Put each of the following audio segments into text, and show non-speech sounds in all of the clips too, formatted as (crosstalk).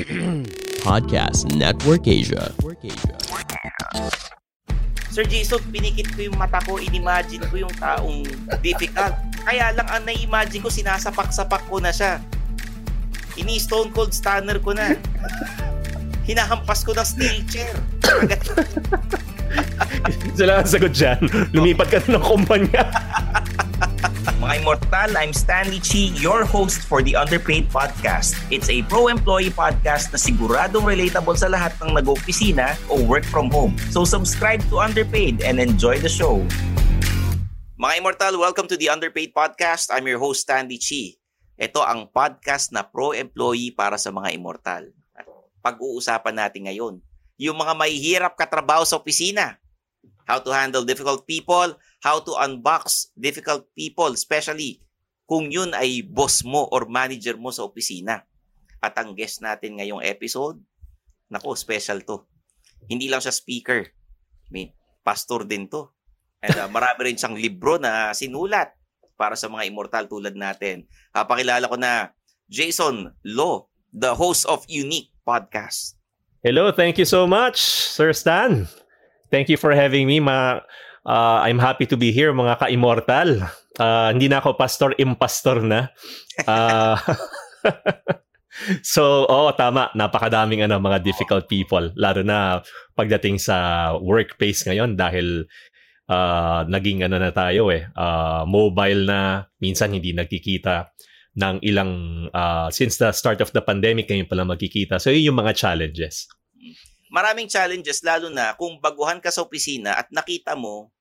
(clears throat) Podcast Network Asia. Sir Jason, pinikit ko yung mata ko, inimagine ko yung taong difficult. Kaya lang ang na-imagine ko, sinasapak-sapak ko na siya. Ini-stone cold stunner ko na. Hinahampas ko ng steel chair. Sila ang sagot dyan. Lumipat ka na ng kumpanya. (laughs) (laughs) Mga Immortal, I'm Stanley Chi, your host for the Underpaid Podcast. It's a pro-employee podcast na siguradong relatable sa lahat ng nag-opisina o work from home. So subscribe to Underpaid and enjoy the show. Mga Immortal, welcome to the Underpaid Podcast. I'm your host, Stanley Chi. Ito ang podcast na pro-employee para sa mga Immortal. At pag-uusapan natin ngayon, yung mga mahihirap katrabaho sa opisina. How to handle difficult people, how to unbox difficult people, especially kung yun ay boss mo or manager mo sa opisina. At ang guest natin ngayong episode, nako, special to. Hindi lang siya speaker, may pastor din to. And uh, marami rin siyang libro na sinulat para sa mga immortal tulad natin. Uh, pakilala ko na Jason Lo, the host of Unique Podcast. Hello, thank you so much, Sir Stan. Thank you for having me. Ma, uh, I'm happy to be here, mga ka-immortal. Uh, hindi na ako pastor, impastor na. Uh, (laughs) so, oo, tama. Napakadaming ano, mga difficult people. Lalo na pagdating sa workplace ngayon dahil uh, naging ano na tayo eh, uh, mobile na, minsan hindi nagkikita ng ilang, uh, since the start of the pandemic, ngayon pala magkikita. So, yun yung mga challenges maraming challenges lalo na kung baguhan ka sa opisina at nakita mo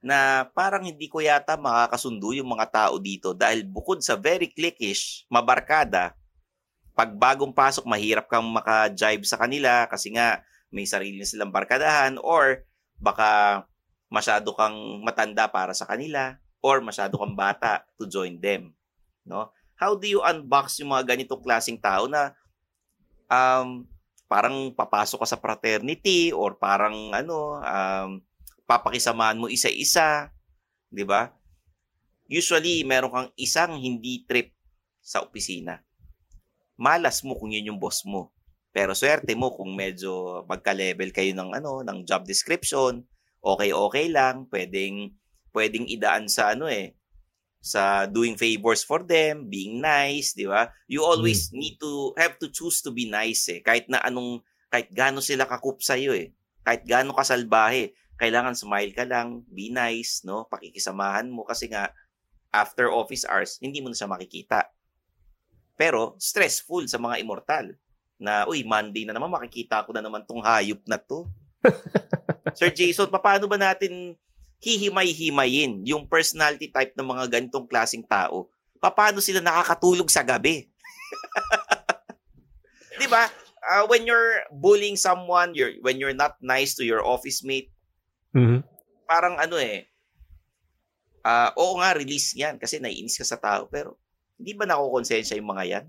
na parang hindi ko yata makakasundo yung mga tao dito dahil bukod sa very clickish, mabarkada, pag bagong pasok, mahirap kang maka-jive sa kanila kasi nga may sarili na silang barkadahan or baka masyado kang matanda para sa kanila or masyado kang bata to join them. No? How do you unbox yung mga ganitong klaseng tao na um, parang papasok ka sa fraternity or parang ano, um, papakisamahan mo isa-isa, 'di ba? Usually, meron kang isang hindi trip sa opisina. Malas mo kung yun yung boss mo. Pero swerte mo kung medyo magka-level kayo ng ano, ng job description, okay-okay lang, pwedeng pwedeng idaan sa ano eh, sa doing favors for them, being nice, di ba? You always mm. need to have to choose to be nice eh. Kahit na anong, kahit gaano sila kakup sa'yo eh. Kahit gaano kasalbahe, kailangan smile ka lang, be nice, no? Pakikisamahan mo kasi nga, after office hours, hindi mo na siya makikita. Pero, stressful sa mga immortal na, uy, Monday na naman, makikita ko na naman tong hayop na to. (laughs) Sir Jason, paano ba natin hihimay-himayin yung personality type ng mga ganitong klasing tao? Paano sila nakakatulog sa gabi? (laughs) 'Di ba? Uh, when you're bullying someone, you're when you're not nice to your office mate, mm-hmm. parang ano eh, Ah, oo nga, release yan kasi naiinis ka sa tao. Pero, hindi ba nakukonsensya yung mga yan?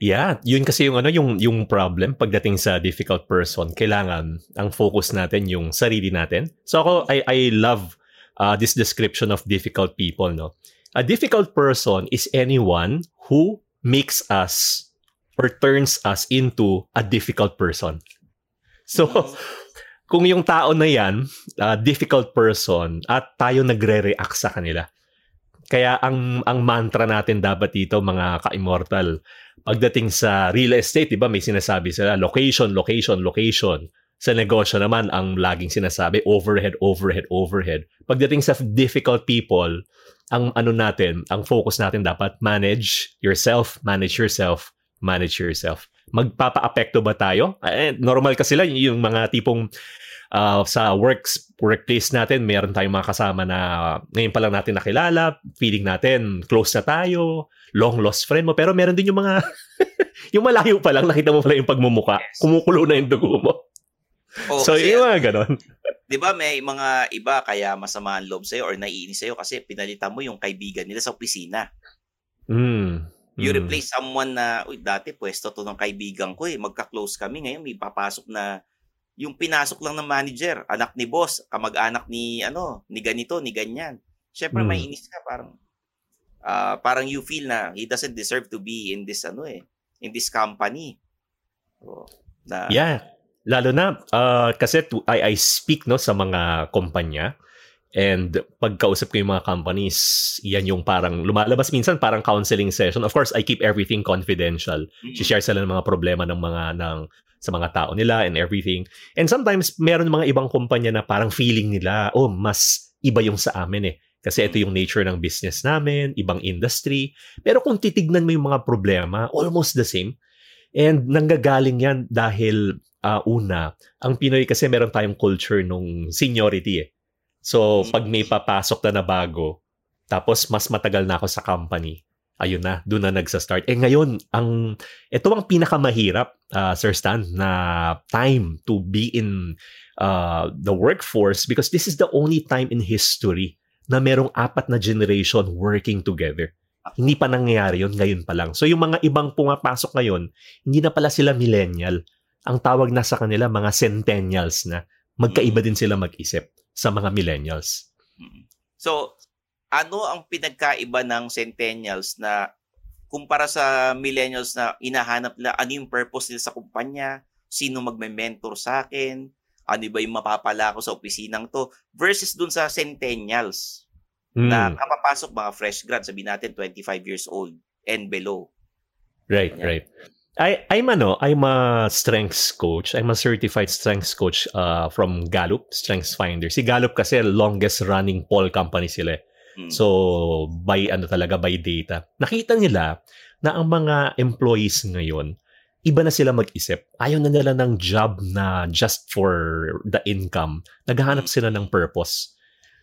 Yeah, yun kasi yung ano yung yung problem pagdating sa difficult person. Kailangan ang focus natin yung sarili natin. So ako I I love uh, this description of difficult people, no. A difficult person is anyone who makes us or turns us into a difficult person. So (laughs) kung yung tao na yan, uh, difficult person at tayo nagre-react sa kanila. Kaya ang ang mantra natin dapat dito mga ka-immortal pagdating sa real estate, 'di ba, may sinasabi sila location, location, location. Sa negosyo naman ang laging sinasabi overhead, overhead, overhead. Pagdating sa difficult people, ang ano natin, ang focus natin dapat manage yourself, manage yourself, manage yourself. Magpapa-apekto ba tayo? Eh, normal kasi lang yung mga tipong uh, sa works workplace natin, meron tayong mga kasama na ngayon pa lang natin nakilala, feeling natin close na tayo, long lost friend mo, pero meron din yung mga (laughs) yung malayo pa lang, nakita mo pala yung pagmumuka, kumukulo na yung dugo mo. Oo, so, kasi, yung mga ganon. Di ba may mga iba kaya masama ang loob sa'yo or naiinis sa'yo kasi pinalitan mo yung kaibigan nila sa opisina. Mm. You Mm. replace someone na, uy, dati pwesto to ng kaibigan ko eh, magka-close kami, ngayon may papasok na yung pinasok lang ng manager, anak ni boss, kamag-anak ni ano, ni ganito, ni ganyan. Syempre Mm. may inis ka parang ah, parang you feel na he doesn't deserve to be in this ano eh, in this company. So, na, Yeah. Lalo na uh, kasi to, I, I speak no sa mga kumpanya and pagkausap ko yung mga companies, yan yung parang lumalabas minsan parang counseling session. Of course, I keep everything confidential. Mm. share sila ng mga problema ng mga ng sa mga tao nila and everything. And sometimes meron mga ibang kumpanya na parang feeling nila, oh, mas iba yung sa amin eh. Kasi ito yung nature ng business namin, ibang industry. Pero kung titignan mo yung mga problema, almost the same. And nanggagaling yan dahil uh, una, ang Pinoy kasi meron tayong culture nung seniority eh. So, pag may papasok na na bago, tapos mas matagal na ako sa company, ayun na, doon na nagsa-start. Eh ngayon, ang ito ang pinakamahirap, uh, Sir Stan, na time to be in uh, the workforce because this is the only time in history na merong apat na generation working together. Hindi pa nangyayari yun, ngayon pa lang. So yung mga ibang pumapasok ngayon, hindi na pala sila millennial. Ang tawag na sa kanila, mga centennials na. Magkaiba din sila mag-isip sa mga millennials. Mm. So, ano ang pinagkaiba ng centennials na kumpara sa millennials na hinahanap nila ano yung purpose nila sa kumpanya, sino magme-mentor sa akin, ano ba yung mapapala ko sa opisinang to, versus dun sa centennials na Mm, kapapasok mga fresh grad, sabi natin 25 years old and below. right, Yeah. right. I, I'm ano, I'm a strengths coach. I'm a certified strengths coach uh, from Gallup, Strengths Finder. Si Gallup kasi longest running poll company sila. eh. Mm. So, by ano talaga, by data. Nakita nila na ang mga employees ngayon, iba na sila mag-isip. Ayaw na nila ng job na just for the income. Naghahanap sila ng purpose.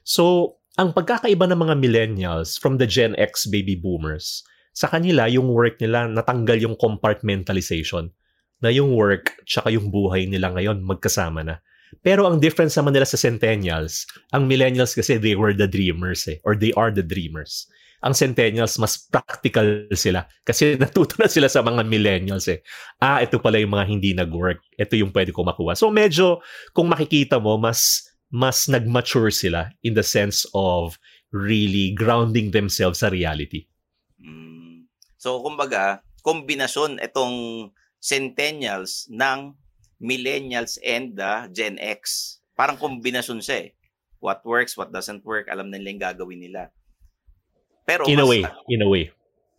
So, ang pagkakaiba ng mga millennials from the Gen X baby boomers, sa kanila, yung work nila, natanggal yung compartmentalization. Na yung work, tsaka yung buhay nila ngayon, magkasama na. Pero ang difference naman nila sa centennials, ang millennials kasi they were the dreamers eh, or they are the dreamers. Ang centennials, mas practical sila. Kasi (laughs) natuto na sila sa mga millennials eh. Ah, ito pala yung mga hindi nag-work. Ito yung pwede ko makuha. So medyo, kung makikita mo, mas mas nag-mature sila in the sense of really grounding themselves sa reality. Mm. So, kumbaga, kombinasyon itong centennials ng millennials and the Gen X. Parang kombinasyon siya eh. What works, what doesn't work, alam na nila yung gagawin nila. Pero In a mas, way, in a way.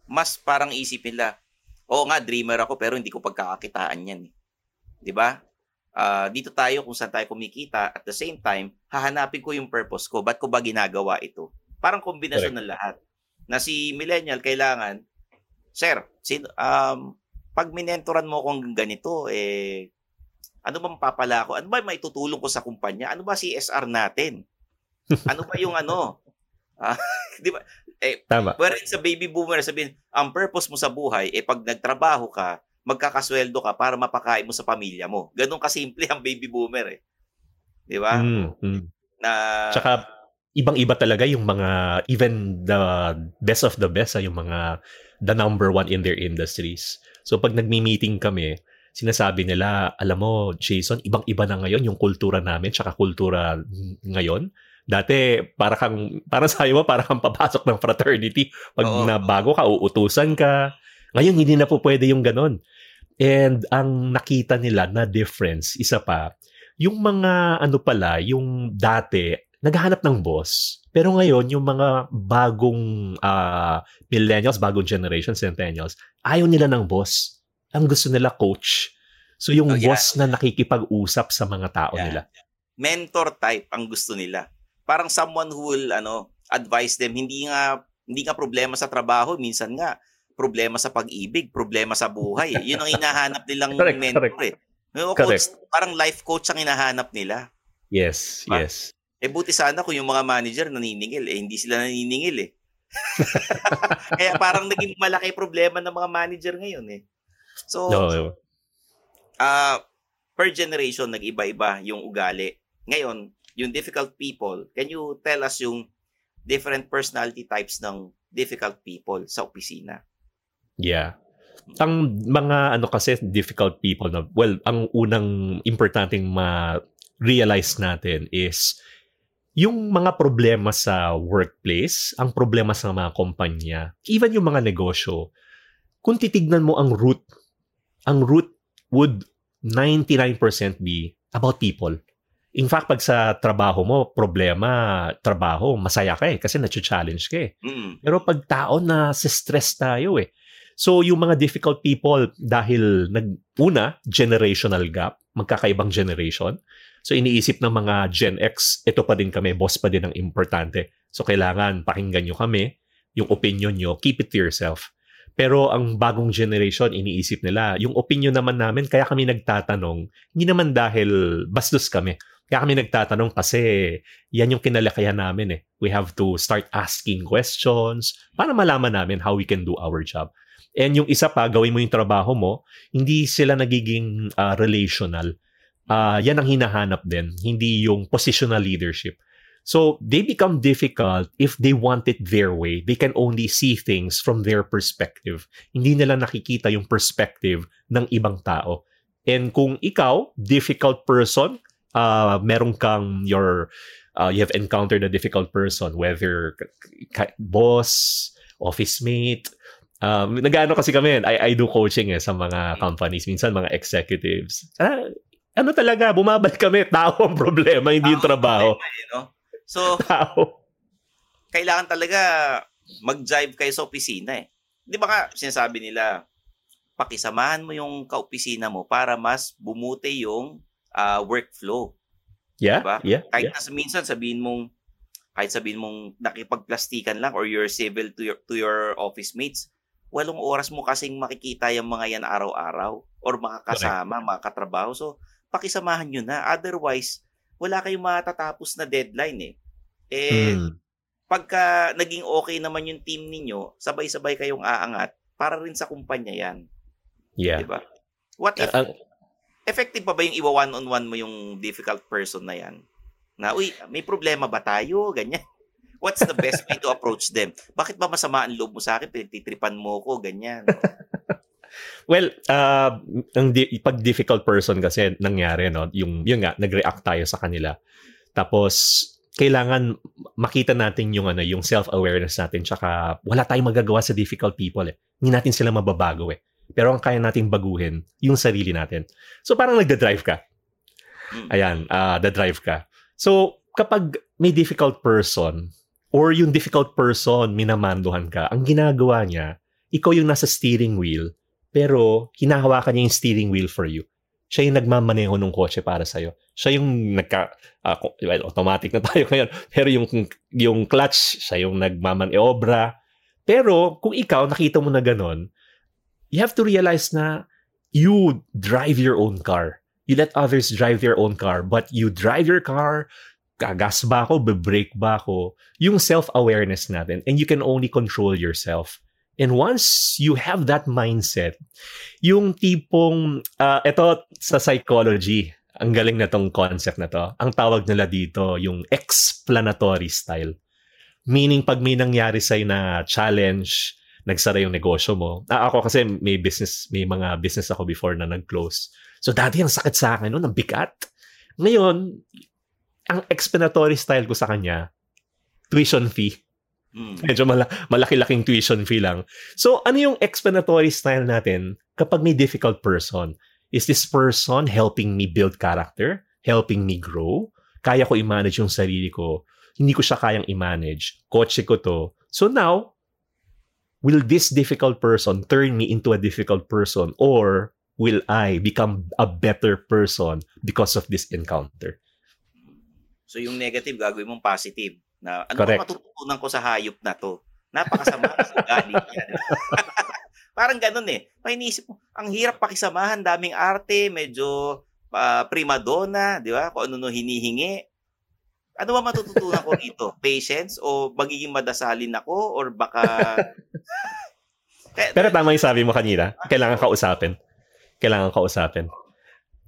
mas parang isip nila, oo nga, dreamer ako pero hindi ko pagkakakitaan yan. eh." 'Di ba? Ah, dito tayo kung saan tayo kumikita at the same time, hahanapin ko yung purpose ko. Ba't ko ba ginagawa ito? Parang kombinasyon ng lahat. Na si millennial kailangan, Sir, sin, um, pag minentoran mo akong ganito, eh, ano ba mapapala ko? Ano ba may tutulong ko sa kumpanya? Ano ba CSR natin? Ano ba yung ano? (laughs) Ah, (laughs) di ba? Eh, Tama. Wherein sa baby boomer, sabihin, ang purpose mo sa buhay, eh pag nagtrabaho ka, magkakasweldo ka para mapakain mo sa pamilya mo. Ganun kasimple ang baby boomer eh. Di ba? Mm, mm. Na, Tsaka, ibang-iba talaga yung mga, even the best of the best, ah, yung mga the number one in their industries. So pag nagmi-meeting kami, sinasabi nila, alam mo, Jason, ibang-iba na ngayon yung kultura namin tsaka kultura ngayon. Dati, para kang, para sa'yo mo, para kang papasok ng fraternity. Pag Oo. na bago ka, uutusan ka. Ngayon, hindi na po pwede yung ganon. And ang nakita nila na difference, isa pa, yung mga ano pala, yung dati, naghahanap ng boss. Pero ngayon, yung mga bagong ah, millennials, bagong generation, centennials, ayaw nila ng boss. Ang gusto nila coach. So yung Oh, yeah. boss na nakikipag-usap sa mga tao Yeah. nila. mentor type ang gusto nila. Parang someone who will ano, advise them hindi nga hindi nga problema sa trabaho, minsan nga problema sa pag-ibig, problema sa buhay. eh. Yun ang hinahanap nilang (laughs) Correct, mentor correct. eh. Correct. coach, parang life coach ang hinahanap nila. Yes, Ah. yes. Eh buti sana kung yung mga manager naniningil, eh hindi sila naniningil eh. (laughs) (laughs) Kaya parang naging malaki problema ng mga manager ngayon eh. So, No, ah per generation nag-iba-iba yung ugali. Ngayon, yung difficult people, can you tell us yung different personality types ng difficult people sa opisina? Yeah. Ang mga ano kasi difficult people na well, ang unang importanteng ma-realize natin is yung mga problema sa workplace, ang problema sa mga kumpanya, even yung mga negosyo, kung titignan mo ang root, ang root would 99% be about people. In fact, pag sa trabaho mo, problema, trabaho, masaya ka eh kasi na-challenge ka eh. Mm. Pero pag tao na stress tayo eh. So yung mga difficult people dahil nag una generational gap, magkakaibang generation. So iniisip ng mga Gen X, ito pa din kami, boss pa din ang importante. So kailangan pakinggan nyo kami, yung opinion nyo, keep it to yourself. Pero ang bagong generation, iniisip nila, yung opinion naman namin, kaya kami nagtatanong, hindi naman dahil bastos kami. Kaya kami nagtatanong kasi yan yung kinalakayan namin eh. We have to start asking questions para malaman namin how we can do our job. And yung isa pa, gawin mo yung trabaho mo, hindi sila nagiging ah, relational. Ah, yan ang hinahanap din, hindi yung positional leadership. So they become difficult if they want it their way. They can only see things from their perspective. Hindi nila nakikita yung perspective ng ibang tao. And kung ikaw, difficult person, uh, meron kang your uh, you have encountered a difficult person whether boss, office mate, um, nag-ano kasi kami, I, I do coaching eh sa mga companies, minsan mga executives. Ah, ano talaga, bumabalik kami, tao ang problema, hindi yung trabaho. problema eh, no? So, (laughs) Tao. kailangan talaga mag-jive kayo sa opisina eh. Di ba nga, sinasabi nila, pakisamahan mo yung kaopisina mo para mas bumuti yung ah, workflow. Yeah, Diba? yeah, Kahit yeah. na sa- minsan sabihin mong kahit sabihin mong nakipagplastikan lang or you're civil to your to your office mates, walong oras mo kasing makikita yung mga yan araw-araw or mga kasama, mga katrabaho. So, pakisamahan nyo na. Otherwise, wala kayong matatapos na deadline eh. Eh, Mm. pagka naging okay naman yung team ninyo, sabay-sabay kayong aangat para rin sa kumpanya yan. Yeah. Di ba? What if, Ang- effective pa ba yung iwa one-on-one mo yung difficult person na yan? Na, uy, may problema ba tayo? Ganyan. What's the best way to approach them? Bakit ba masama ang loob mo sa akin? Pinagtitripan mo ko, ganyan. Well, uh, ang di- pag difficult person kasi nangyari, no, yung, yun nga, nag-react tayo sa kanila. Tapos, kailangan makita natin yung ano yung self-awareness natin tsaka wala tayong magagawa sa difficult people eh. Hindi natin sila mababago eh. Pero ang kaya nating baguhin, yung sarili natin. So parang nagda-drive ka. Mm. Ayan, uh, the-drive ka. So kapag may difficult person or yung difficult person minamanduhan ka, ang ginagawa niya, ikaw yung nasa steering wheel pero hinahawakan niya yung steering wheel for you. Siya yung nagmamaneho ng kotse para sa'yo. Siya yung nagka, ko- well, automatic na tayo (laughs) ngayon. Pero yung, yung clutch, siya yung nagmamaneobra. Pero kung ikaw, nakita mo na ganun, you have to realize na you drive your own car. You let others drive their own car, but you drive your car, gagas ba ako, be-brake ba ako, yung self-awareness natin, and you can only control yourself. And once you have that mindset, yung tipong, uh, ito sa psychology, Ang galing na tong concept na to. Ang tawag nila dito, yung explanatory style. Meaning, pag may nangyari sa'yo na challenge, nagsara yung negosyo mo. Ah, ako kasi may business, may mga business ako before na nag-close. So, dati ang sakit sa akin, no? Ang bigat. Ngayon, ang explanatory style ko sa kanya, tuition fee. Mm. Medyo mala- malaki-laking tuition fee lang. So, ano yung explanatory style natin kapag may difficult person? Is this person helping me build character? Helping me grow? Kaya ko i-manage yung sarili ko? Hindi ko siya kayang i-manage. Kotse ko to. So now, will this difficult person turn me into a difficult person or will I become a better person because of this encounter? So yung negative, gagawin mong positive. Na ano Correct. ba matututunan ko sa hayop na to? Napakasama sa ugali niya. (laughs) Parang ganun eh. May iniisip mo, ang hirap pakisamahan, daming arte, medyo ah, prima donna, di ba? Kung ano no hinihingi. Ano ba matututunan ko rito? (laughs) Patience? O magiging madasalin ako? Or baka... (laughs) Kaya, Pero tama yung sabi mo kanina. Kailangan kausapin. Kailangan kausapin.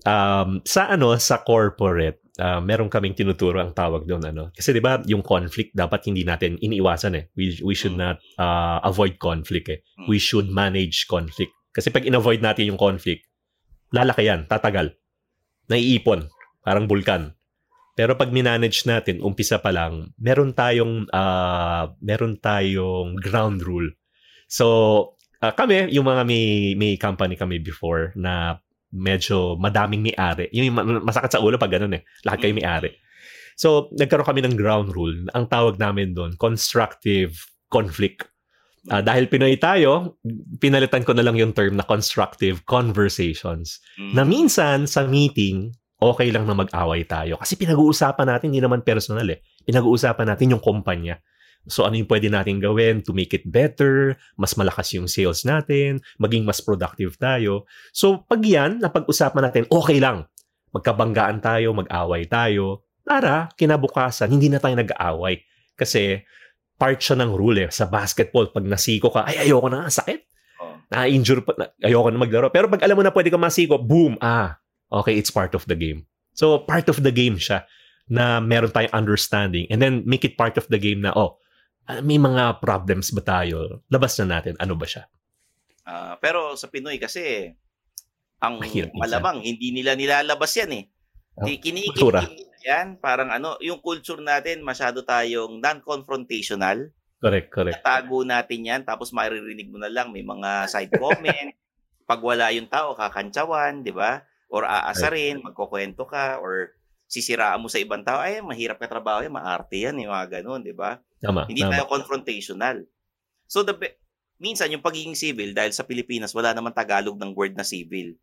Um, sa ano, sa corporate, uh, meron kaming tinuturo ang tawag doon. Ano? Kasi di ba yung conflict, dapat hindi natin iniiwasan eh. We, we should not uh, avoid conflict eh. We should manage conflict. Kasi pag in-avoid natin yung conflict, lalaki yan, tatagal. Naiipon, parang bulkan. Pero pag minanage natin, umpisa pa lang, meron tayong uh, meron tayong ground rule. So, uh, kami, yung mga may, may company kami before na medyo madaming may-ari. Yung ma- masakit sa ulo pag ganun eh. Lahat kayo may-ari. So, nagkaroon kami ng ground rule. Ang tawag namin doon, constructive conflict. Ah, dahil Pinoy tayo, pinalitan ko na lang yung term na constructive conversations. Mm. Na minsan sa meeting, okay lang na mag-away tayo. Kasi pinag-uusapan natin, hindi naman personal eh. Pinag-uusapan natin yung kumpanya. So ano yung pwede natin gawin to make it better, mas malakas yung sales natin, maging mas productive tayo. So pag yan, napag-usapan natin, okay lang. Magkabanggaan tayo, mag-away tayo, para kinabukasan, hindi na tayo nag-aaway. Kasi part siya ng rule eh. Sa basketball, pag nasiko ka, ay ayoko na, sakit. Oh. Na-injure pa, na- ayoko na maglaro. Pero pag alam mo na pwede ka masiko, boom, ah, okay, it's part of the game. So part of the game siya na meron tayong understanding and then make it part of the game na, oh, may mga problems ba tayo? Labas na natin, ano ba siya? Ah, pero sa Pinoy kasi, ang Mahirap malamang, hindi nila nilalabas yan eh. Oh, kultura. Kinikilig yan, parang ano, yung culture natin, masyado tayong non-confrontational. Correct, correct. Tago natin yan, tapos maririnig mo na lang, may mga side comment. (laughs) Pag wala yung tao, kakantsawan, di ba? Or aasarin, magkukwento ka, or sisiraan mo sa ibang tao, ay, mahirap ka trabaho yan, maarte yan, yung mga ganun, di ba? Tama, Hindi tama. tayo confrontational. So, the minsan, yung pagiging civil, dahil sa Pilipinas, wala naman Tagalog ng word na civil,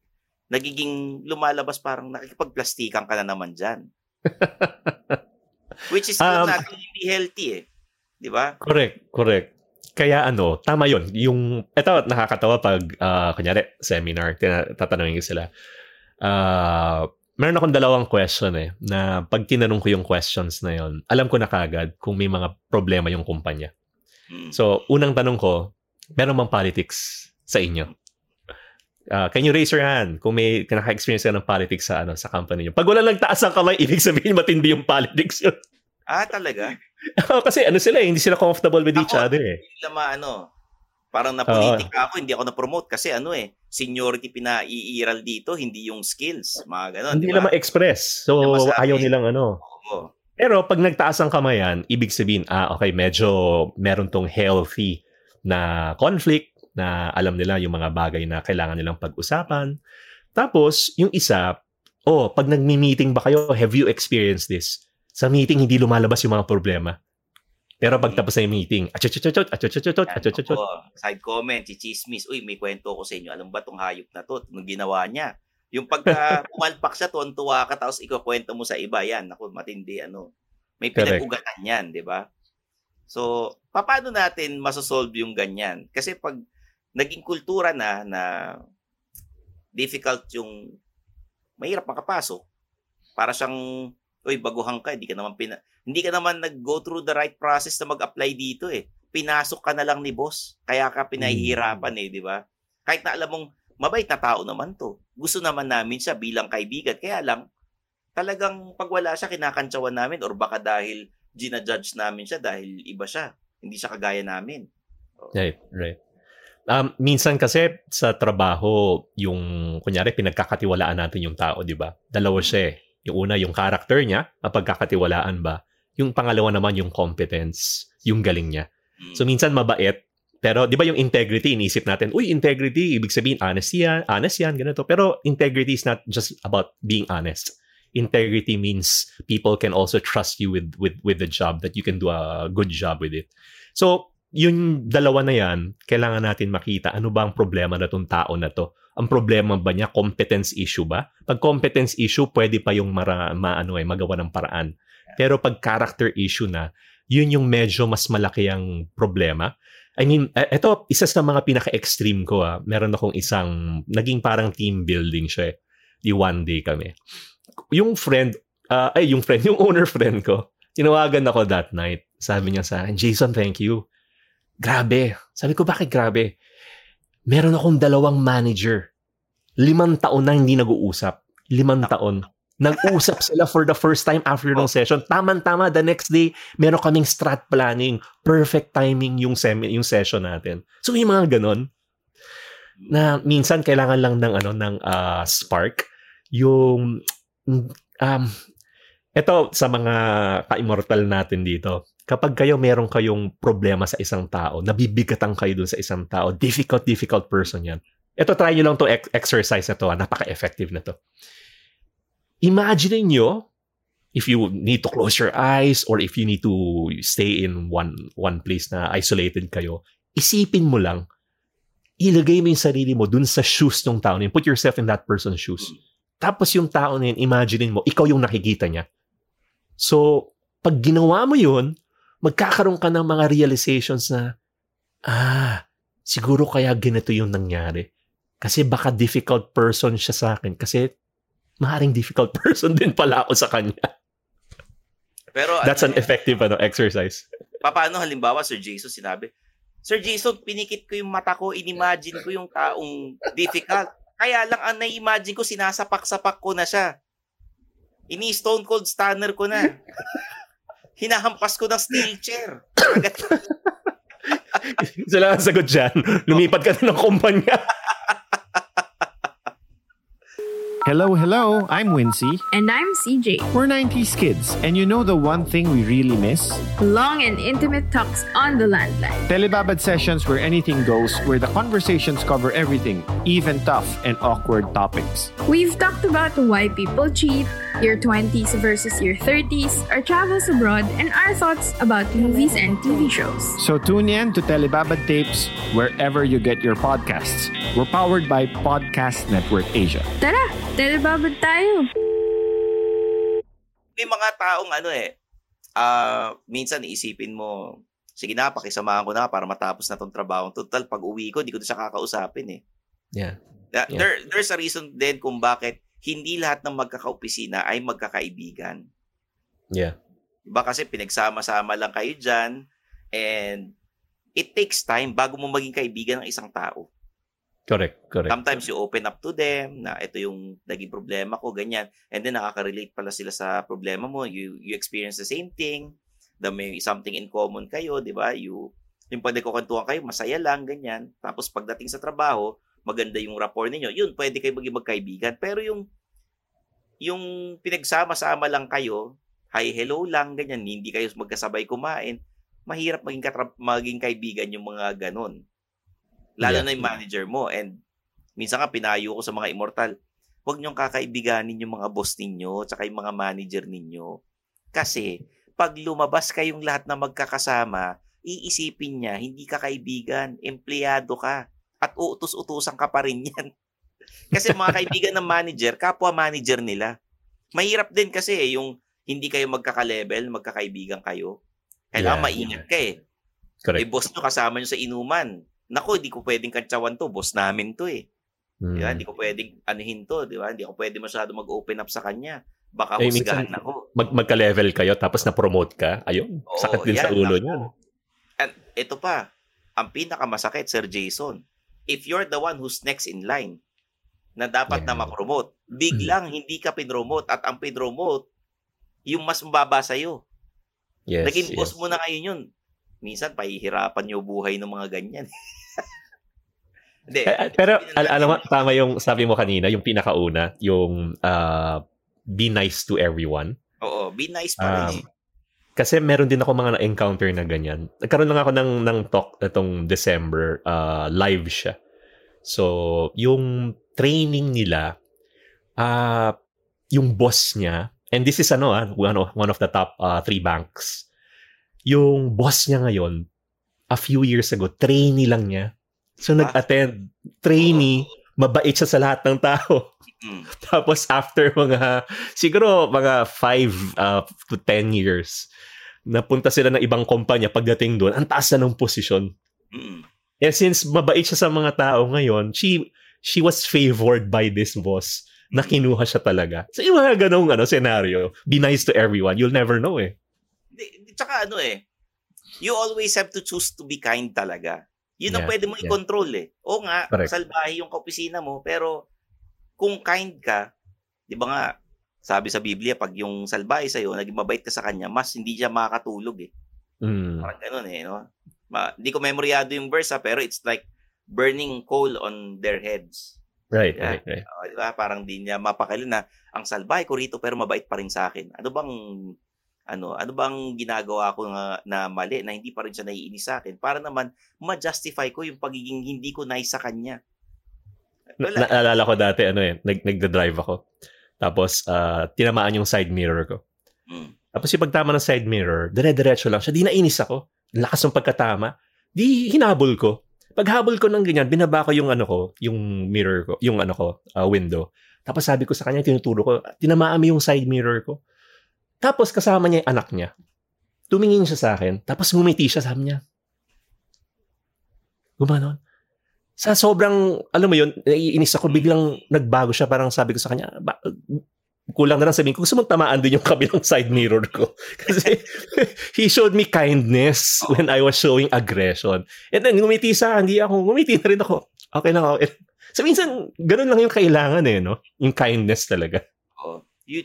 nagiging lumalabas parang nakikipagplastikan ka na naman dyan. (laughs) Which is Um, natin hindi healthy eh. Di ba? Correct, correct. Kaya ano, tama yon Yung, eto, nakakatawa pag, ah, kunyari, seminar, tatanungin ko sila. Ah, meron akong dalawang question eh, na pag tinanong ko yung questions na yon alam ko na kagad kung may mga problema yung kumpanya. Mm. So, unang tanong ko, meron bang politics sa inyo? Ah, can you raise your hand kung may naka-experience ka ng politics sa ano sa company niyo? Pag wala nagtaas ang kamay, ibig sabihin matindi yung politics yun. Ah, talaga? (laughs) Kasi ano sila, eh, hindi sila comfortable with each Ako, other eh. Hindi na maano. Parang na politika ako, hindi ako na-promote kasi ano eh, seniority pinaiiral dito, hindi yung skills. Mga ganon, hindi di nila ba? ma-express. So, masabi. ayaw nilang ano. Oo. Pero pag nagtaas ang kamayan, ibig sabihin, ah, okay, medyo meron tong healthy na conflict na alam nila yung mga bagay na kailangan nilang pag-usapan. Tapos, yung isa, oh, pag nagmi-meeting ba kayo, have you experienced this? Sa meeting, hindi lumalabas yung mga problema. Pero pag tapos na yung meeting, Yan, achuchuchut. oo. Side comment, chichismis. Uy, may kwento ko sa inyo. Alam ba tong hayop na to? Nung ginawa niya. Yung pagka (laughs) pumalpak siya, tuwan-tuwa ka, tapos ikaw kwento mo sa iba. Yan, ako, matindi, ano. May pinag-ugatan yan, di ba? So, paano natin masosolve yung ganyan? Kasi pag naging kultura na, na difficult yung mahirap makapasok, para siyang, uy, baguhan ka, hindi ka naman pina, hindi ka naman nag-go through the right process na mag-apply dito eh. Pinasok ka na lang ni boss. Kaya ka pinahihirapan eh, di ba? Kahit na alam mong, mabait na tao naman to. Gusto naman namin siya bilang kaibigan. Kaya lang, talagang pag wala siya, kinakantsawan namin or baka dahil ginajudge namin siya dahil iba siya. Hindi siya kagaya namin. Right, right. Um, minsan kasi sa trabaho, yung, kunyari, pinagkakatiwalaan natin yung tao, di ba? Dalawa siya eh. Yung una, yung character niya, ang pagkakatiwalaan ba? Yung pangalawa naman, yung competence, yung galing niya. Mm. So minsan mabait, pero 'di ba yung integrity inisip natin, uy, integrity ibig sabihin honest yan, honest yan, ganito. Pero integrity is not just about being honest. Integrity means people can also trust you with with with the job that you can do a good job with it. So, yung dalawa na yan, kailangan natin makita ano ba ang problema na tong tao na to. Ang problema ba niya competence issue ba? Pag competence issue, pwede pa yung mara, maano eh, magawa ng paraan. Pero pag character issue na, yun yung medyo mas malaki ang problema. I mean, ito, isa sa mga pinaka-extreme ko. Ah. Meron akong isang, naging parang team building siya. eh. Di one day kami. Yung friend, ah, ay, yung friend, (laughs) yung owner friend ko, tinawagan ako that night. Sabi niya sa akin, Jason, thank you. Grabe. Sabi ko, bakit grabe? Meron akong dalawang manager. Limang taon na hindi nag-uusap. Limang taon. Nag-usap sila for the first time after ng session. Taman-tama, the next day, meron kaming strat planning. Perfect timing yung, semi, yung session natin. So, yung mga ganon, na minsan kailangan lang ng ano ng ah, spark yung um ito sa mga ka-immortal natin dito kapag kayo meron kayong problema sa isang tao nabibigatan kayo dun sa isang tao difficult difficult person yan ito try nyo lang to ex- exercise na to ah. napaka-effective na to imagine nyo if you need to close your eyes or if you need to stay in one one place na isolated kayo isipin mo lang ilagay mo yung sarili mo dun sa shoes ng tao. Put yourself in that person's shoes. Tapos yung tao na yun, imagine mo, ikaw yung nakikita niya. So, pag ginawa mo yun, magkakaroon ka ng mga realizations na, ah, siguro kaya ganito yung nangyari. Kasi baka difficult person siya sa akin. Kasi maaaring difficult (laughs) person din pala ako sa kanya. Pero That's ano, an effective ano, exercise. paano halimbawa, Sir Jason, sinabi, Sir Jason, pinikit ko yung mata ko, inimagine ko yung taong difficult. Kaya lang, ang na-imagine ko, sinasapak-sapak ko na siya. Ini-stone cold stunner ko na. Hinahampas ko ng steel chair. (laughs) Sila ang sagot dyan. Lumipat ka na ng kumpanya. (laughs) Hello, hello. I'm Wincy. And I'm CJ. We're 90s kids, and you know the one thing we really miss? Long and intimate talks on the landline. Telebabad sessions where anything goes, where the conversations cover everything, even tough and awkward topics. We've talked about why people cheat, your 20s versus your 30s, our travels abroad, and our thoughts about movies and TV shows. So tune in to Telebabad Tapes wherever you get your podcasts. We're powered by Podcast Network Asia. Tara, telebabad tayo! May mga taong ano eh, ah minsan iisipin mo, sige na, pakisamahan ko na para matapos na tong trabaho. Total, pag uwi ko, hindi ko na siya kakausapin eh. Yeah. Yeah. There, there's a reason din kung bakit hindi lahat ng magkakaopisina ay magkakaibigan. Yeah. Diba kasi pinagsama-sama lang kayo dyan and it takes time bago mo maging kaibigan ng isang tao. Correct, correct. Sometimes you open up to them na ito yung naging problema ko, ganyan. And then nakaka-relate pala sila sa problema mo. You you experience the same thing. The may something in common kayo, di ba? You, yung pag nagkukwentuhan kayo, masaya lang, ganyan. Tapos pagdating sa trabaho, maganda yung rapport ninyo. Yun, pwede kayo maging magkaibigan. Pero yung yung pinagsama-sama lang kayo, hi, hello lang, ganyan, hindi kayo magkasabay kumain, mahirap maging, katra- maging kaibigan yung mga ganon. Lalo Yeah. na yung manager mo. And minsan nga, pinayo ko sa mga immortal, huwag niyong kakaibiganin yung mga boss ninyo, tsaka yung mga manager ninyo. Kasi, pag lumabas kayong lahat na magkakasama, iisipin niya, hindi ka kaibigan, empleyado ka, at uutos-utusan ka pa rin yan. (laughs) kasi mga kaibigan ng manager, kapwa manager nila. Mahirap din kasi eh, yung hindi kayo magkaka-level, magkakaibigan kayo. Kailangan Yeah, maingat ka eh. Correct. Eh, boss nyo kasama nyo sa inuman. Nako, hindi ko pwedeng kantsawan to. Boss namin to eh. Di ba? Mm. Hindi ko pwedeng anuhin to. Di ba? Hindi ako pwede masyado mag-open up sa kanya. Baka Eh, husgahan ako. Mag magka-level kayo tapos na-promote ka. Ayun. Oo, sakit din sa yan, ulo nako. niyan. And ito pa, ang pinakamasakit, Sir Jason, if you're the one who's next in line, na dapat na Yeah. ma-promote, biglang hindi ka pinromote at ang pinromote, yung mas mababa sa'yo. Yes, Naging boss yes. mo na ngayon yun. Minsan, pahihirapan yung buhay ng mga ganyan. (laughs) Hindi. Eh, eh, Pero al- alam mo, tama yung sabi mo kanina, yung pinakauna, yung uh, be nice to everyone. Oo, be nice pa rin eh. Um, Kasi meron din ako mga na-encounter na ganyan. Nagkaroon lang ako ng, ng talk itong December, uh, live siya. So, yung training nila, uh, yung boss niya, and this is ano, ah, one, of, one of the top uh, three banks. Yung boss niya ngayon, a few years ago, trainee lang niya. So, Ah. nag-attend, trainee, mabait siya sa lahat ng tao. Mm. (laughs) Tapos after mga, siguro mga 5 uh, to 10 years, napunta sila ng ibang kumpanya pagdating doon, ang taas na ng posisyon. Mm. And since mabait siya sa mga tao ngayon, she she was favored by this boss na kinuha siya talaga. So yung mga ganong ano, scenario, be nice to everyone, you'll never know eh. Tsaka ano eh, you always have to choose to be kind talaga. Yun ang Yeah, pwede mo yeah. i-control eh. O nga, Correct. salbahe yung kaopisina mo, pero kung kind ka, di ba nga, sabi sa Biblia, pag yung salbahe sa'yo, naging mabait ka sa kanya, mas hindi siya makakatulog eh. Mm. Parang ganun eh, no? Ma, di ko memoryado yung verse ha, pero it's like burning coal on their heads. Right, Yeah. right, right. O, di ba? Parang di niya mapakailan na ang salbahe ko rito pero mabait pa rin sa akin. Ano bang ano, ano bang ginagawa ko na, na mali na hindi pa rin siya naiinis sa akin para naman ma-justify ko yung pagiging hindi ko nice sa kanya. Na- Wala. naalala ko dati, ano eh, nag, nagda-drive ako. Tapos, ah, tinamaan yung side mirror ko. Mm. Tapos yung pagtama ng side mirror, dire-diretso lang siya. Di nainis ako. Lakas ng pagkatama. Di hinabol ko. Paghabol ko ng ganyan, binaba ko yung ano ko, yung mirror ko, yung ano ko, ah, window. Tapos sabi ko sa kanya, tinuturo ko, tinamaan mo yung side mirror ko. Tapos kasama niya yung anak niya. Tumingin siya sa akin, tapos ngumiti siya, sabi niya. Gumanon. Sa sobrang, alam mo yun, naiinis ako, biglang nagbago siya, parang sabi ko sa kanya, ba, kulang na lang sabihin ko, gusto mong tamaan din yung kabilang side mirror ko. (laughs) Kasi he showed me kindness when I was showing aggression. And then, ngumiti sa hindi ako, ngumiti na rin ako. Okay lang ako. So, minsan, ganun lang yung kailangan eh, no? Yung kindness talaga. Oh, you,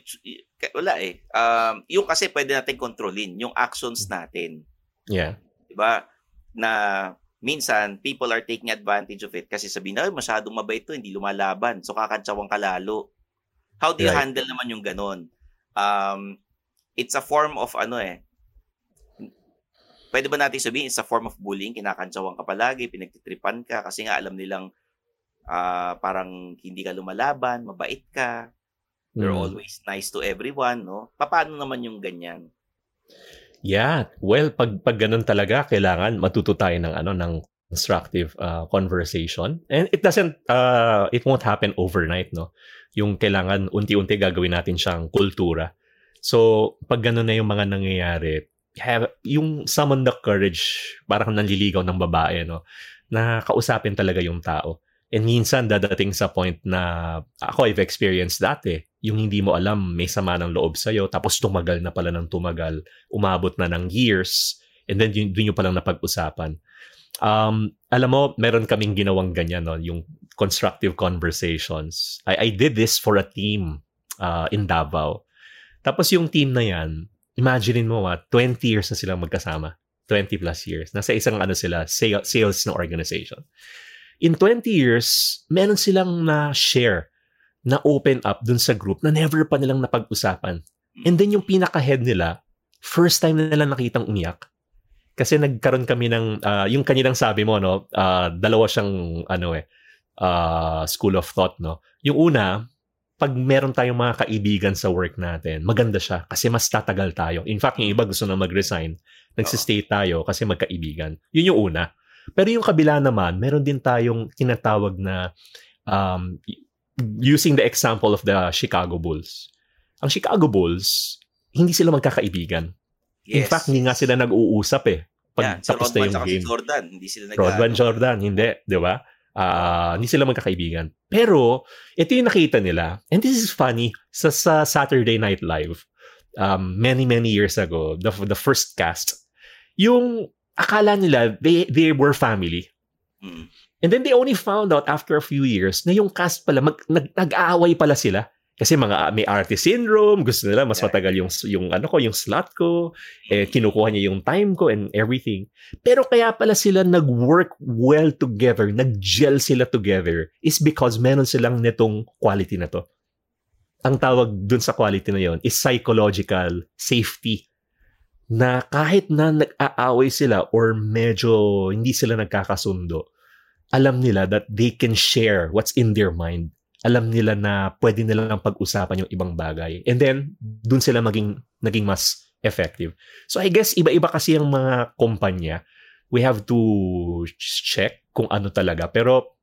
wala eh. Um, yung kasi pwede natin kontrolin, yung actions natin. Yeah. 'di ba? Na minsan people are taking advantage of it kasi sabihin na "Ay, masyadong mabait to, hindi lumalaban. So kakantsawang ka lalo. How do you Right. handle naman yung ganon? Um it's a form of ano eh. Pwede ba natin sabihin it's a form of bullying, kinakantsawan ka palagi, pinagtitripan ka kasi nga alam nilang ah, parang hindi ka lumalaban, mabait ka, you're Mm. always nice to everyone, no? Paano naman yung ganyan? Yeah. Well, pag, pag ganun talaga, kailangan matuto tayo ng, ano, ng constructive uh, conversation. And it doesn't, uh, it won't happen overnight, no? Yung kailangan unti-unti gagawin natin siyang kultura. So, pag ganun na yung mga nangyayari, have, yung summon the courage, parang nanliligaw ng babae, no? Na kausapin talaga yung tao. And minsan dadating sa point na ako I've experienced that eh. Yung hindi mo alam may sama ng loob sa'yo tapos tumagal na pala ng tumagal. Umabot na ng years and then yun, dun yung palang napag-usapan. Um, alam mo, meron kaming ginawang ganyan, no? yung constructive conversations. I, I did this for a team uh, in Davao. Tapos yung team na yan, imagine mo, ah, 20 years na silang magkasama. 20 plus years. Nasa isang ano sila, sales, sales na organization in 20 years, meron silang na-share, na open up dun sa group na never pa nilang napag-usapan. And then yung pinaka-head nila, first time na nilang nakitang umiyak. Kasi nagkaroon kami ng, ah, yung kanilang sabi mo, no, ah, dalawa siyang, ano eh, ah, school of thought, no. Yung una, pag meron tayong mga kaibigan sa work natin, maganda siya kasi mas tatagal tayo. In fact, yung iba gusto na mag-resign, nagsistay tayo kasi magkaibigan. Yun yung una. Pero yung kabila naman, meron din tayong tinatawag na um, using the example of the Chicago Bulls. Ang Chicago Bulls, hindi sila magkakaibigan. In Yes. fact, hindi nga sila nag-uusap eh. Pag si tapos Rodman na yung tsaka si game. Jordan, hindi sila nag Rodman Jordan, hindi, di ba? Ah, hindi sila magkakaibigan. Pero, ito yung nakita nila. And this is funny. Sa, sa Saturday Night Live, um, many, many years ago, the, the first cast, yung akala nila, they, they were family. Mm. And then they only found out after a few years na yung cast pala, mag, nag, nag-aaway pala sila. Kasi mga may artist syndrome, gusto nila mas matagal yung yung ano ko, yung slot ko, eh kinukuha niya yung time ko and everything. Pero kaya pala sila nag-work well together, nag-gel sila together is because meron silang netong quality na to. Ang tawag dun sa quality na yon is psychological safety na kahit na nag-aaway sila or medyo hindi sila nagkakasundo, alam nila that they can share what's in their mind. Alam nila na pwede nilang pag-usapan yung ibang bagay. And then, dun sila maging, naging mas effective. So I guess iba-iba kasi yung mga kumpanya. We have to check kung ano talaga. Pero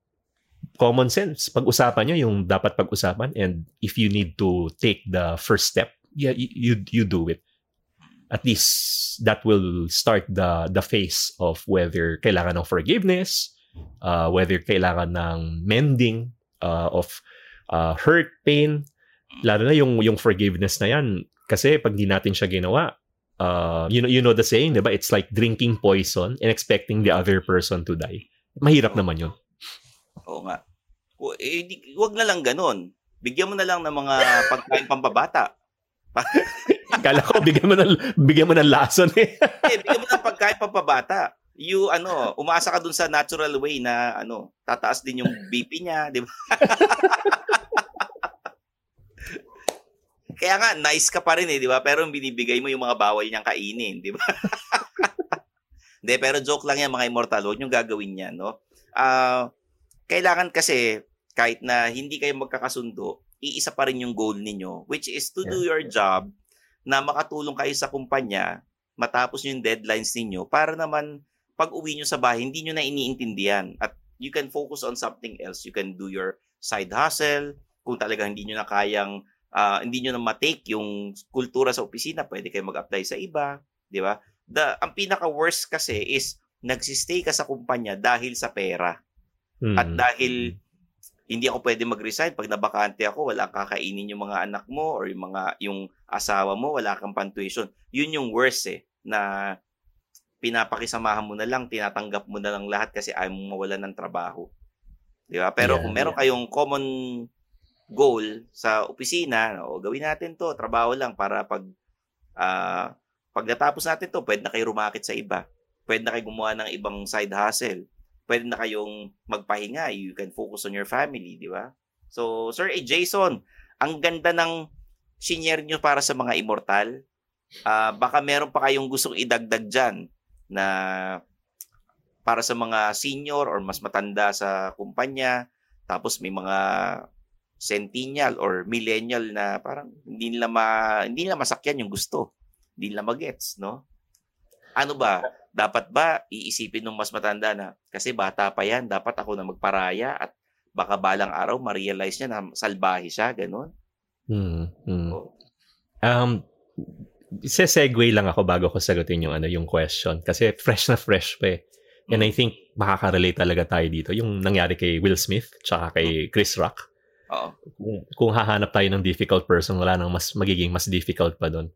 common sense, pag-usapan nyo yung dapat pag-usapan and if you need to take the first step, yeah, you, you do it. At least that will start the the phase of whether kailangan ng forgiveness, uh, whether kailangan ng mending uh, of uh, hurt, pain, lalo na yung yung forgiveness na yan kasi pag di natin siya ginawa uh, you know you know the saying 'di ba it's like drinking poison and expecting the other person to die mahirap naman yun Oo nga. Eh, di, wag na lang ganun. Bigyan mo na lang ng mga pagkain pampabata. (laughs) Kala ko bigyan mo ng bigyan mo ng lason eh. eh, bigyan mo ng pagkain pampabata. You ano, umaasa ka dun sa natural way na ano, tataas din yung BP niya, di ba? (laughs) Kaya nga nice ka pa rin eh, di ba? Pero binibigay mo yung mga bawal niyang kainin, di ba? (laughs) Hindi, pero joke lang yan mga immortal. Huwag niyong gagawin yan, no? Ah, uh, kailangan kasi kahit na hindi kayo magkakasundo, iisa pa rin yung goal ninyo, which is to do your job na makatulong kayo sa kumpanya, matapos yung deadlines ninyo para naman pag uwi nyo sa bahay, hindi nyo na iniintindihan. At you can focus on something else. You can do your side hustle. Kung talaga hindi nyo na kayang, uh, hindi nyo na matake yung kultura sa opisina, pwede kayo mag-apply sa iba. Di ba? The, ang pinaka-worst kasi is nagsistay ka sa kumpanya dahil sa pera. Mm. At dahil hindi ako pwede mag-resign pag nabakante ako, wala kakainin yung mga anak mo or yung mga yung asawa mo, wala kang pantuition. Yun yung worst eh na pinapakisamahan mo na lang, tinatanggap mo na lang lahat kasi ayaw mong mawalan ng trabaho. Di ba? Pero yeah, kung meron yeah. kayong common goal sa opisina, o gawin natin to, trabaho lang para pag uh, pag natapos natin to, pwede na kayo rumakit sa iba. Pwede na kayo gumawa ng ibang side hustle pwede na kayong magpahinga. You can focus on your family, di ba? So, Sir A. Jason, ang ganda ng senior nyo para sa mga immortal. Uh, baka meron pa kayong gustong idagdag dyan na para sa mga senior or mas matanda sa kumpanya. Tapos may mga centennial or millennial na parang hindi nila ma, hindi nila masakyan yung gusto. Hindi nila magets, no? Ano ba? dapat ba iisipin ng mas matanda na kasi bata pa yan, dapat ako na magparaya at baka balang araw ma-realize niya na salbahe siya, ganun. Hmm. hmm. Um, segue lang ako bago ko sagutin yung ano yung question kasi fresh na fresh pa eh. And I think makaka-relate talaga tayo dito. Yung nangyari kay Will Smith tsaka kay Chris Rock. Oo. Kung, kung hahanap tayo ng difficult person, wala nang mas magiging mas difficult pa doon.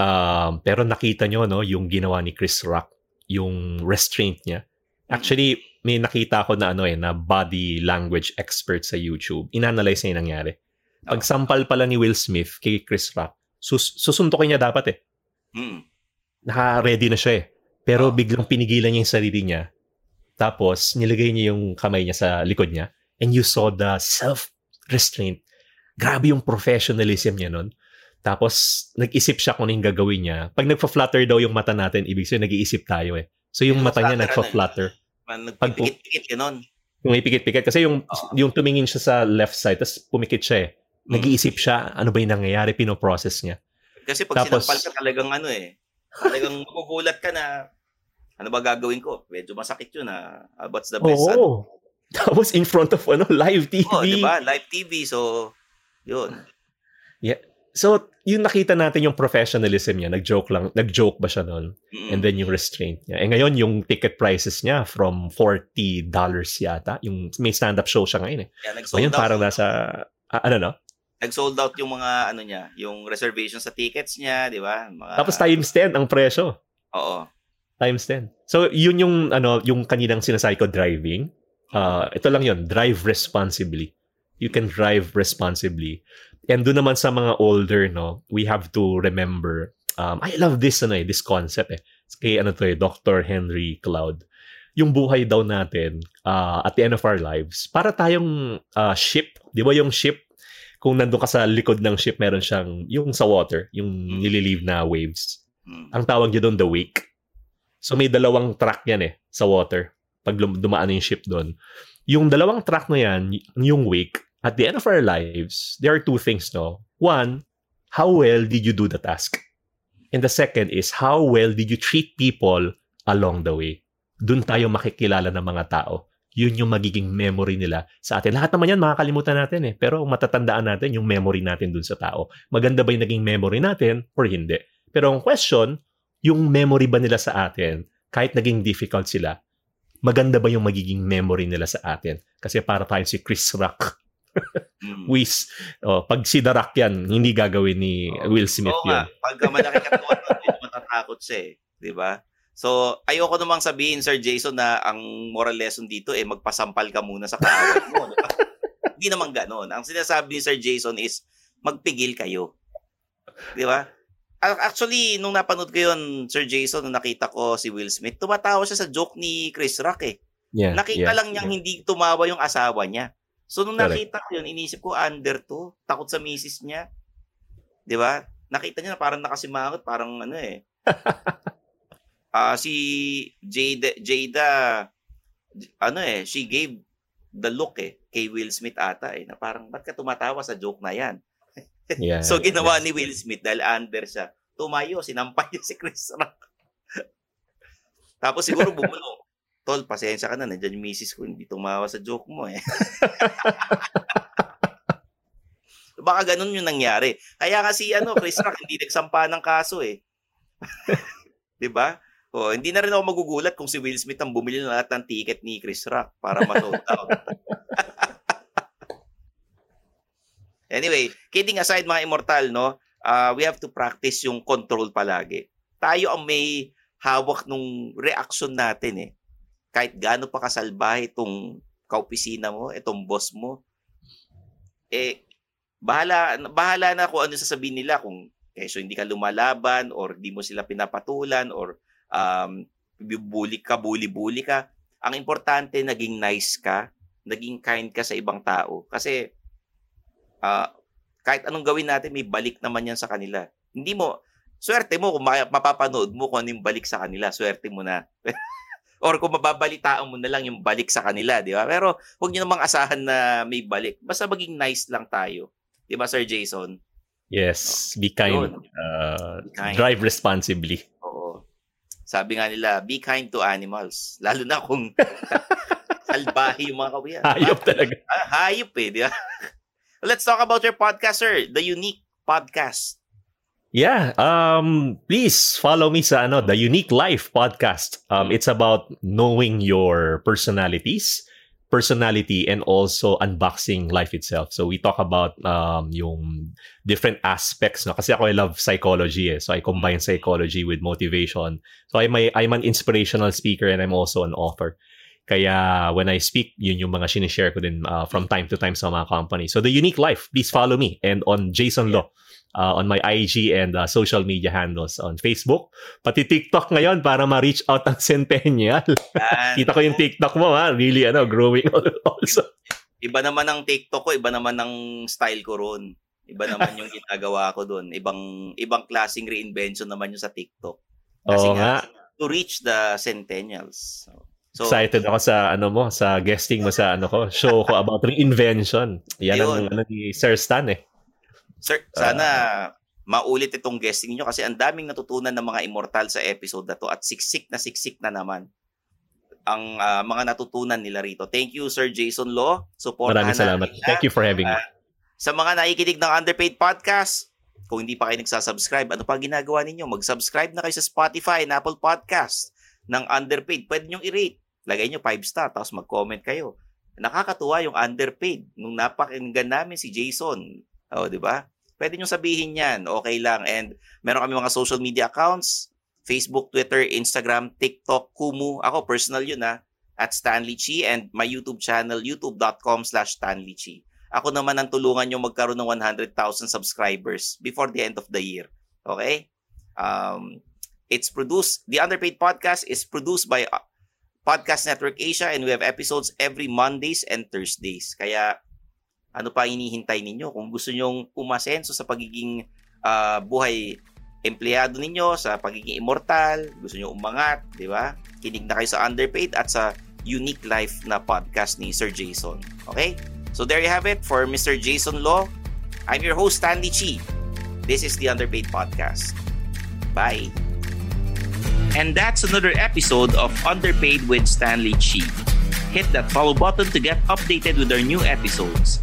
Um, pero nakita nyo, no, yung ginawa ni Chris Rock, yung restraint niya. Actually, may nakita ko na ano eh, na body language expert sa YouTube. Inanalyze niya yung nangyari. Pag sampal pala ni Will Smith kay Chris Rock, sus susuntokin niya dapat eh. Mm. Naka-ready na siya eh. Pero oh. biglang pinigilan niya yung sarili niya. Tapos, nilagay niya yung kamay niya sa likod niya. And you saw the self-restraint. Grabe yung professionalism niya nun. Tapos, nag-isip siya kung ano yung gagawin niya. Pag nagpa-flutter daw yung mata natin, ibig sabihin, nag-iisip tayo eh. So, yung mata niya nagpa-flutter. Pag pikit-pikit, gano'n. Yung may pikit-pikit. Kasi yung, oh. yung tumingin siya sa left side, tapos pumikit siya eh. Hmm. Nag-iisip siya, ano ba yung nangyayari, pinoprocess niya. Kasi pag tapos, sinampal ka talagang ano eh, talagang (laughs) magugulat ka na, ano ba gagawin ko? Medyo masakit yun na, uh, what's the best? Oo. Oh, (laughs) Tapos in front of ano, live TV. Oh, di ba? Live TV. So, yun. Yeah. So, yung nakita natin yung professionalism niya, nag-joke lang, nag-joke ba siya noon? Mm-hmm. And then yung restraint niya. Eh ngayon, yung ticket prices niya from $40 yata. Yung may stand-up show siya ngayon eh. Yeah, ngayon, parang nasa, uh, ano no? Nag-sold out yung mga, ano niya, yung reservation sa tickets niya, di ba? Mga... Tapos times 10 ang presyo. Oo. Times 10. So, yun yung, ano, yung kaninang sinasay ko driving. uh, ito lang yon drive responsibly. You can drive responsibly. And doon naman sa mga older, no, we have to remember, um, I love this, ano eh, this concept eh. Kay ano to eh, Dr. Henry Cloud. Yung buhay daw natin uh, at the end of our lives, para tayong uh, ship. Di ba yung ship, kung nandun ka sa likod ng ship, meron siyang, yung sa water, yung nililive na waves. Ang tawag niya doon, the wake. So may dalawang track yan eh, sa water. Pag dumaan yung ship doon. Yung dalawang track na yan, yung wake, at the end of our lives, there are two things, no? One, how well did you do the task? And the second is, how well did you treat people along the way? Doon tayo makikilala ng mga tao. Yun yung magiging memory nila sa atin. Lahat naman yan makakalimutan natin eh. Pero matatandaan natin yung memory natin dun sa tao. Maganda ba yung naging memory natin or hindi? Pero ang question, yung memory ba nila sa atin, kahit naging difficult sila, maganda ba yung magiging memory nila sa atin? Kasi para tayo si Chris Rock. Whis, oh, pag si The Rock yan, hindi gagawin ni Will Smith Oo yun. nga, pagka malaki nun, (laughs) medyo matatakot siya eh. Di ba? So, ayoko namang sabihin, Sir Jason, na ang moral lesson dito eh, magpasampal ka muna sa kaaway mo. (laughs) Hindi naman ganon. Ang sinasabi ni Sir Jason is, magpigil kayo. Di ba? Actually, nung napanood ko yun, Sir Jason, nung nakita ko si Will Smith, tumatawa siya sa joke ni Chris Rock eh. Yeah, Nakita yeah, lang niyang yeah. hindi tumawa yung asawa niya. So, nung nakita ko yun, inisip ko, under to. Takot sa misis niya. Di ba? Nakita niya na parang nakasimangot, parang ano eh. (laughs) Ah, si Jada, Jada, ano eh, she gave the look eh, kay Will Smith ata eh, na parang, ba't ka tumatawa sa joke na yan? (laughs) Yeah, so, ginawa yeah. ni Will Smith dahil under siya. Tumayo, sinampay niya si Chris Rock. (laughs) Tapos siguro bumulong. (laughs) Tol, pasensya ka na. Nandiyan yung misis ko. Hindi tumawa sa joke mo eh. Baka ganun yung nangyari. Kaya kasi ano, Chris Rock, hindi nagsampa ng kaso eh. 'Di ba? O, hindi na rin ako magugulat kung si Will Smith ang bumili ng lahat ng ticket ni Chris Rock para ma-sold out. (laughs) anyway, kidding aside mga immortal, no? uh, we have to practice yung control palagi. Tayo ang may hawak nung reaction natin eh. Kahit gaano pa kasalbahe itong kaopisina mo, itong boss mo, eh, bahala, bahala na kung ano sasabihin nila kung eh, so hindi ka lumalaban or di mo sila pinapatulan or um, bully ka, bully-bully ka. Ang importante, naging nice ka, naging kind ka sa ibang tao. Kasi ah, kahit anong gawin natin, may balik naman yan sa kanila. Hindi mo, swerte mo kung ma- mapapanood mo kung ano yung balik sa kanila, swerte mo na. (laughs) Or kung mababalitaan mo na lang yung balik sa kanila, di ba? Pero huwag niyo namang asahan na may balik. Basta maging nice lang tayo. Di ba, Sir Jason? Yes, be kind. Yun. Uh, Be kind. Drive responsibly. Sabi nga nila, be kind to animals. (laughs) Lalo na kung (laughs) salbahe yung mga kawiyan. Hayop talaga. (laughs) Ah, hayop eh, di ba? Let's talk about your podcast, sir. The Unique Podcast. Yeah, um please follow me sa ano, The Unique Life podcast. Um it's about knowing your personalities, personality and also unboxing life itself. So we talk about um yung different aspects no kasi ako I love psychology eh. So I combine psychology with motivation. So I'm a, I'm an inspirational speaker and I'm also an author. Kaya when I speak, yun yung mga sinishare ko din uh, from time to time sa mga company. So The Unique Life, please follow me. And on Jason Law, uh, on my IG and uh, social media handles on Facebook. Pati TikTok ngayon para ma-reach out ang (laughs) centennial. Kita ko yung TikTok mo ha. Really, ano, growing (laughs) also. Iba naman ang TikTok ko, iba naman ang style ko ron. Iba naman yung ginagawa ko doon. Ibang ibang klaseng reinvention naman yung sa TikTok. Kasi Oo nga, nga. to reach the centennials. So, Excited ako sa ano mo, sa guesting mo sa ano ko, show ko about reinvention. Yan ang Ayun. ano ni Sir Stan eh. Sir, sana maulit itong guesting nyo kasi ang daming natutunan ng mga immortal sa episode na to at siksik na siksik na naman ang ah, mga natutunan nila rito. Thank you, Sir Jason Law. Supportahan Maraming salamat. natin Thank you for having me. Ah, sa mga nakikinig ng Underpaid Podcast, kung hindi pa kayo nagsasubscribe, ano pa ginagawa ninyo? Mag-subscribe na kayo sa Spotify and Apple Podcast ng Underpaid. Pwede nyo i-rate. Lagay nyo 5 star, tapos mag-comment kayo. Nakakatuwa yung Underpaid. Nung napakinggan namin si Jason. O, di ba? Pwede nyo sabihin yan. Okay lang. And meron kami mga social media accounts. Facebook, Twitter, Instagram, TikTok, Kumu. Ako, personal yun ha. at Stanley Chi and my YouTube channel, youtube.com slash Stanley Chi. Ako naman ang tulungan nyo magkaroon ng 100,000 subscribers before the end of the year. Okay? Um, it's produced, the Underpaid Podcast is produced by uh, Podcast Network Asia and we have episodes every Mondays and Thursdays. Kaya ano pa hinihintay ninyo? Kung gusto nyong umasenso sa pagiging uh, buhay empleyado ninyo, sa pagiging immortal, gusto nyo umangat, di ba? Kinig na kayo sa Underpaid at sa Unique Life na podcast ni Sir Jason. Okay? So there you have it for Mr. Jason Law. I'm your host, Stanley Chi. This is the Underpaid Podcast. Bye. And that's another episode of Underpaid with Stanley Chi. Hit that follow button to get updated with our new episodes.